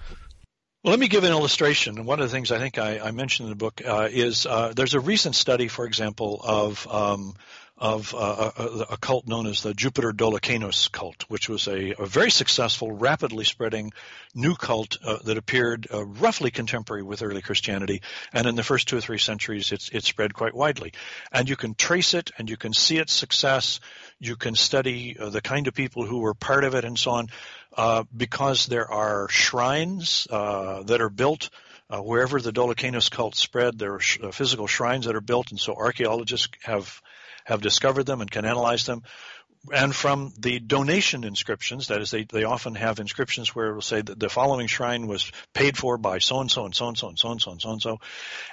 Well, let me give an illustration. One of the things I think I, I mentioned in the book uh, is uh, there's a recent study, for example, of um, of uh, a, a, cult known as the Jupiter Dolichenus cult, which was a, a very successful, rapidly spreading new cult uh, that appeared uh, roughly contemporary with early Christianity. And in the first two or three centuries, it's, it spread quite widely. And you can trace it and you can see its success. You can study uh, the kind of people who were part of it and so on, uh, because there are shrines uh, that are built Uh, wherever the Dolichenus cult spread, there are sh- uh, physical shrines that are built, and so archaeologists have have discovered them and can analyze them and from the donation inscriptions, that is, they, they often have inscriptions where it will say that the following shrine was paid for by so and so and so and so and so and so and so and so.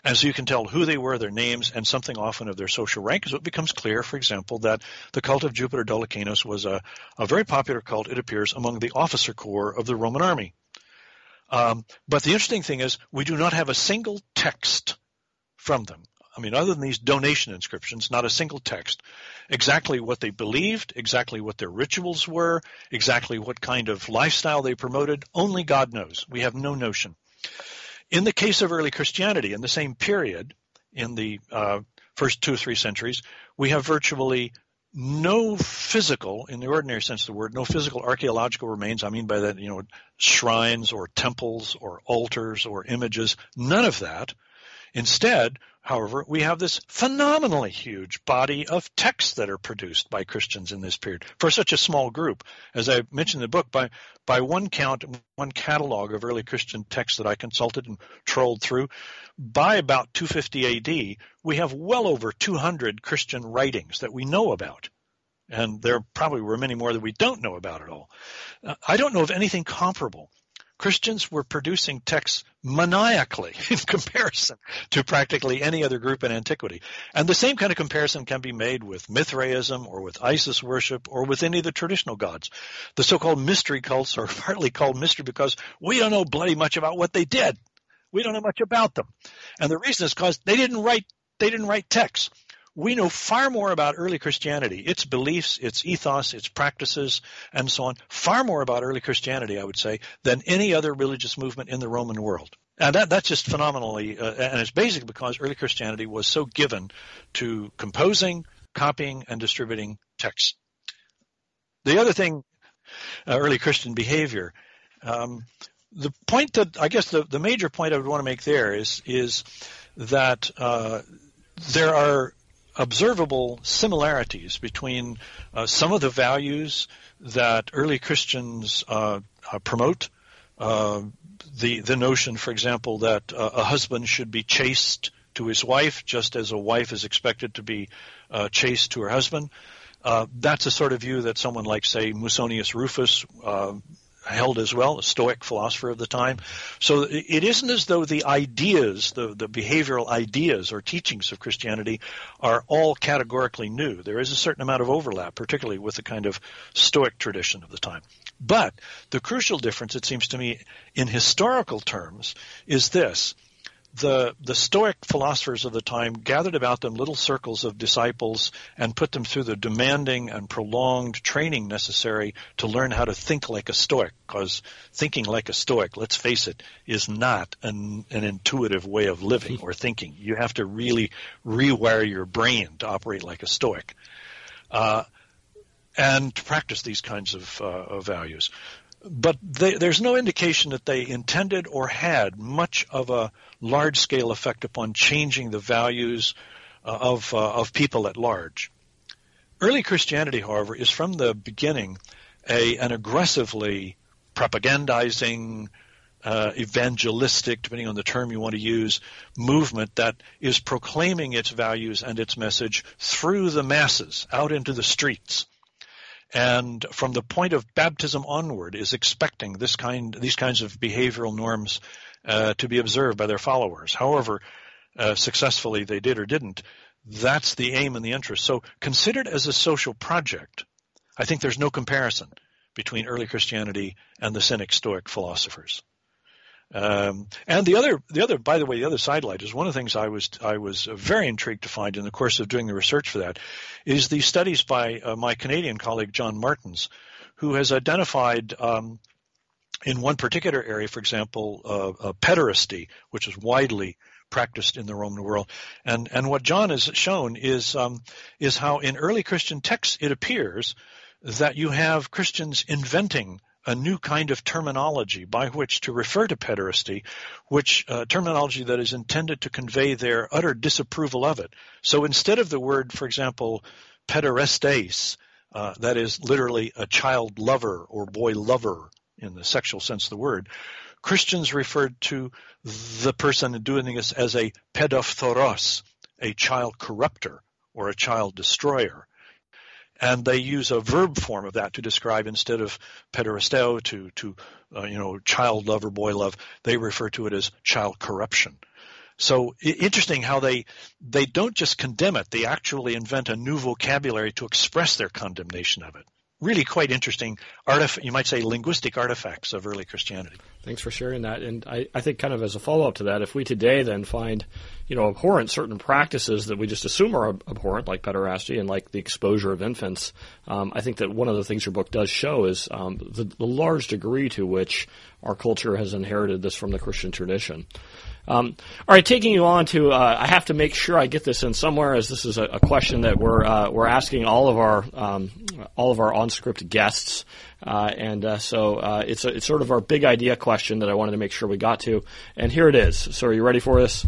And so you can tell who they were, their names, and something often of their social rank. So it becomes clear, for example, that the cult of Jupiter Dolichenus was a, a very popular cult, it appears, among the officer corps of the Roman army. Um, but the interesting thing is, we do not have a single text from them. I mean, other than these donation inscriptions, not a single text. Exactly what they believed, exactly what their rituals were, exactly what kind of lifestyle they promoted, only God knows. We have no notion. In the case of early Christianity, in the same period, in the uh, first two or three centuries, we have virtually no physical, in the ordinary sense of the word, no physical archaeological remains. I mean by that, you know, shrines or temples or altars or images. None of that. Instead, however, we have this phenomenally huge body of texts that are produced by Christians in this period for such a small group. As I mentioned in the book, by, by one count, one catalog of early Christian texts that I consulted and trolled through, by about 250 AD, we have well over 200 Christian writings that we know about. And there probably were many more that we don't know about at all. Uh, I don't know of anything comparable Christians were producing texts maniacally in comparison to practically any other group in antiquity. And the same kind of comparison can be made with Mithraism or with Isis worship or with any of the traditional gods. The so-called mystery cults are partly called mystery because we don't know bloody much about what they did. We don't know much about them. And the reason is because they didn't write they didn't write texts we know far more about early Christianity, its beliefs, its ethos, its practices, and so on, far more about early Christianity, I would say, than any other religious movement in the Roman world. And that, that's just phenomenally, uh, and it's basically because early Christianity was so given to composing, copying, and distributing texts. The other thing, uh, early Christian behavior, um, the point that I guess the, the major point I would want to make there is is that uh, there are observable similarities between uh, some of the values that early Christians uh, uh, promote. Uh, the the notion, for example, that uh, a husband should be chaste to his wife, just as a wife is expected to be chaste to her husband. that's a sort of view that someone like, say, Musonius Rufus held as well, a Stoic philosopher of the time. So it isn't as though the ideas, the, the behavioral ideas or teachings of Christianity are all categorically new. There is a certain amount of overlap, particularly with the kind of Stoic tradition of the time. But the crucial difference, it seems to me, in historical terms, is this the the Stoic philosophers of the time gathered about them little circles of disciples and put them through the demanding and prolonged training necessary to learn how to think like a Stoic. Because thinking like a Stoic, let's face it, is not an, an intuitive way of living or thinking. You have to really rewire your brain to operate like a Stoic. Uh, and to practice these kinds of, uh, of values but they, there's no indication that they intended or had much of a large scale effect upon changing the values uh, of, uh, of people at large. Early Christianity, however, is from the beginning a, an aggressively propagandizing, uh, evangelistic, depending on the term you want to use, movement that is proclaiming its values and its message through the masses, out into the streets and from the point of baptism onward is expecting this kind these kinds of behavioral norms uh, to be observed by their followers. However uh, successfully they did or didn't that's the aim and the interest. So considered as a social project. I think there's no comparison between early christianity and the cynic stoic philosophers um, and the other, the other, by the way, the other sidelight is one of the things I was I was very intrigued to find in the course of doing the research for that is the studies by uh, my Canadian colleague John Martens, who has identified um, in one particular area, for example, uh, uh, pederasty, which is widely practiced in the Roman world. And and what John has shown is um, is how in early Christian texts it appears that you have Christians inventing a new kind of terminology by which to refer to pederasty, which uh, terminology that is intended to convey their utter disapproval of it. So instead of the word, for example, pederastes, uh, that is literally a child lover or boy lover in the sexual sense of the word, Christians referred to the person doing this as a pedophthoros, a child corrupter or a child destroyer. And they use a verb form of that to describe instead of pederasteo to, to uh, you know, child love or boy love, they refer to it as child corruption. So interesting how they they don't just condemn it; they actually invent a new vocabulary to express their condemnation of it really quite interesting artif- you might say linguistic artifacts of early Christianity. Thanks for sharing that. And I, I think kind of as a follow up to that, if we today then find, you know, abhorrent certain practices that we just assume are abhorrent, like pederasty and like the exposure of infants, um, I think that one of the things your book does show is um, the, the large degree to which our culture has inherited this from the Christian tradition. Um, all right, taking you on to, uh, I have to make sure I get this in somewhere, as this is a, a question that we're uh, we're asking all of our um, all of our OnScript guests, uh, and uh, so uh, it's a, it's sort of our big idea question that I wanted to make sure we got to, and here it is. So, are you ready for this?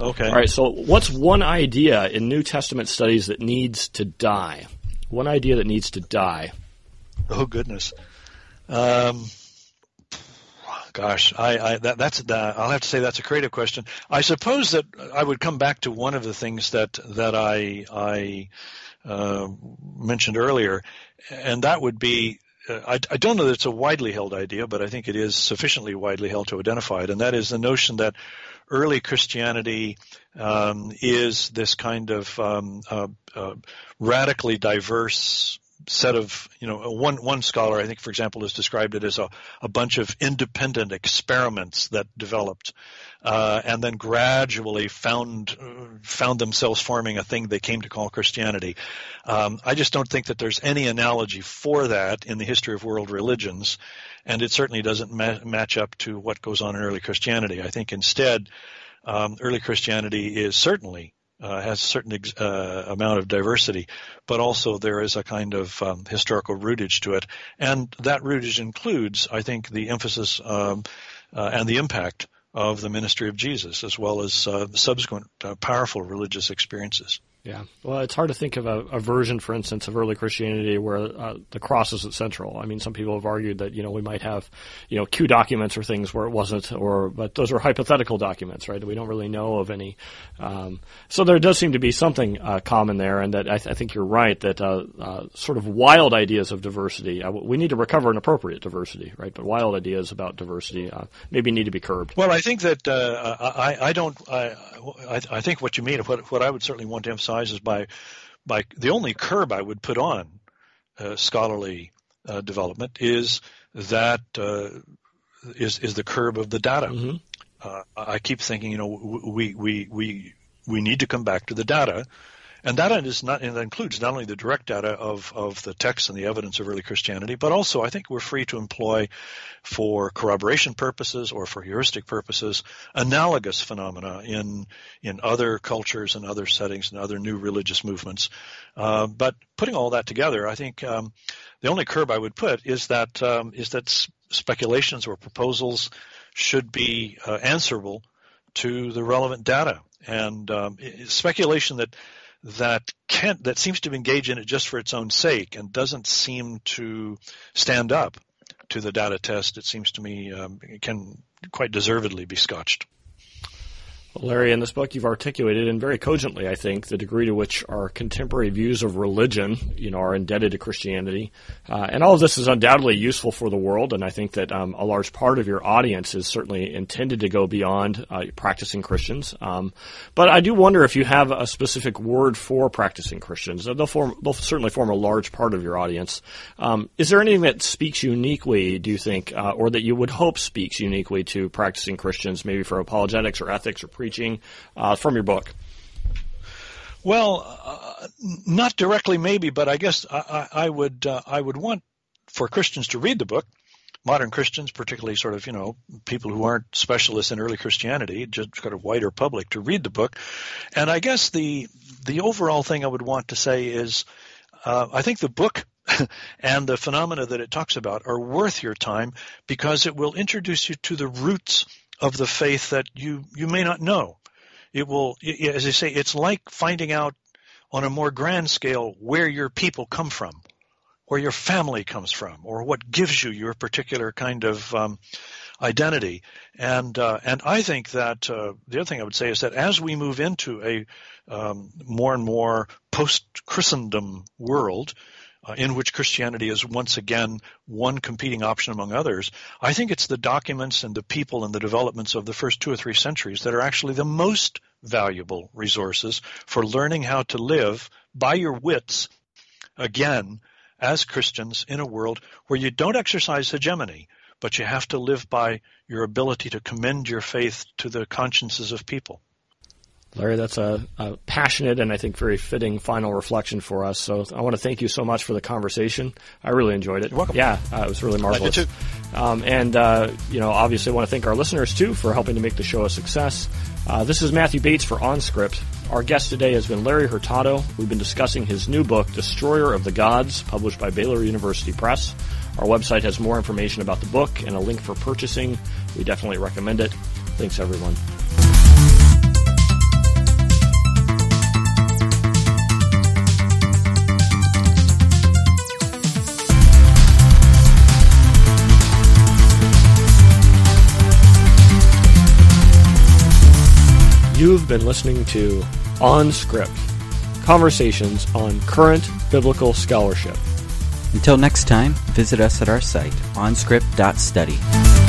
Okay. All right. So, what's one idea in New Testament studies that needs to die? One idea that needs to die. Oh goodness. Um, gosh, I, I that, that's that, I'll have to say that's a creative question. I suppose that I would come back to one of the things that that I I uh, mentioned earlier, and that would be. Uh, don't know that it's a widely held idea, but I think it is sufficiently widely held to identify it, and that is the notion that early Christianity um, is this kind of um, uh, uh radically diverse set of, you know, one, one scholar, I think, for example, has described it as a, a bunch of independent experiments that developed, uh, and then gradually found, found themselves forming a thing they came to call Christianity. Um, I just don't think that there's any analogy for that in the history of world religions, and it certainly doesn't ma- match up to what goes on in early Christianity. I think instead, um, early Christianity is certainly uh, has a certain ex- uh, amount of diversity, but also there is a kind of um, historical rootage to it, and that rootage includes, I think, the emphasis um, uh, and the impact of the ministry of Jesus, as well as uh, subsequent uh, powerful religious experiences. Yeah. Well, it's hard to think of a, a version, for instance, of early Christianity where uh, the cross isn't central. I mean, some people have argued that, you know, we might have, you know, Q documents or things where it wasn't, or, but those are hypothetical documents, right? We don't really know of any. Um, so there does seem to be something uh, common there, and that I, th- I think you're right that uh, uh sort of wild ideas of diversity, uh, we need to recover an appropriate diversity, right? But wild ideas about diversity uh, maybe need to be curbed. Well, I think that I, I don't, I, I think what you mean, what, what I would certainly want to emphasize is by by the only curb I would put on uh, scholarly uh, development is that uh, is is the curb of the data. Mm-hmm. Uh, I keep thinking, you know, we we we we need to come back to the data and that is not, and that includes not only the direct data of, of the text and the evidence of early Christianity, but also I think we're free to employ for corroboration purposes or for heuristic purposes analogous phenomena in, in other cultures and other settings and other new religious movements. Uh, but putting all that together, I think um, the only curb I would put is that um, is that speculations or proposals should be uh, answerable to the relevant data. And um, speculation that that can that seems to engage in it just for its own sake and doesn't seem to stand up to the data test. It seems to me um, can quite deservedly be scotched. Larry, in this book, you've articulated, and very cogently, I think, the degree to which our contemporary views of religion, you know, are indebted to Christianity. Uh, and all of this is undoubtedly useful for the world, and I think that um, a large part of your audience is certainly intended to go beyond uh, practicing Christians. Um, but I do wonder if you have a specific word for practicing Christians. They'll, form, they'll certainly form a large part of your audience. Um, is there anything that speaks uniquely, do you think, uh, or that you would hope speaks uniquely to practicing Christians, maybe for apologetics or ethics or preaching uh, from your book? Well, uh, not directly, maybe, but I guess I, I would uh, I would want for Christians to read the book. Modern Christians, particularly sort of you know people who aren't specialists in early Christianity, just kind of wider public to read the book. And I guess the the overall thing I would want to say is, uh, I think the book and the phenomena that it talks about are worth your time because it will introduce you to the roots of the faith that you, you may not know. It will, as I say, it's like finding out on a more grand scale where your people come from, where your family comes from, or what gives you your particular kind of um, identity. And uh, and I think that uh, the other thing I would say is that as we move into a um, more and more post Christendom world, uh, in which Christianity is once again one competing option among others, I think it's the documents and the people and the developments of the first two or three centuries that are actually the most valuable resources for learning how to live by your wits again as Christians in a world where you don't exercise hegemony, but you have to live by your ability to commend your faith to the consciences of people. Larry, that's a, a, passionate and I think very fitting final reflection for us. So I want to thank you so much for the conversation. I really enjoyed it. You're welcome. Yeah, uh, it was really marvelous. too. Um, and uh, you know, obviously, I want to thank our listeners too for helping to make the show a success. Uh, this is Matthew Bates for OnScript. Our guest today has been Larry Hurtado. We've been discussing his new book, Destroyer of the Gods, published by Baylor University Press. Our website has more information about the book and a link for purchasing. We definitely recommend it. Thanks, everyone. You've been listening to OnScript Conversations on Current Biblical Scholarship. Until next time, visit us at our site, onscript.study.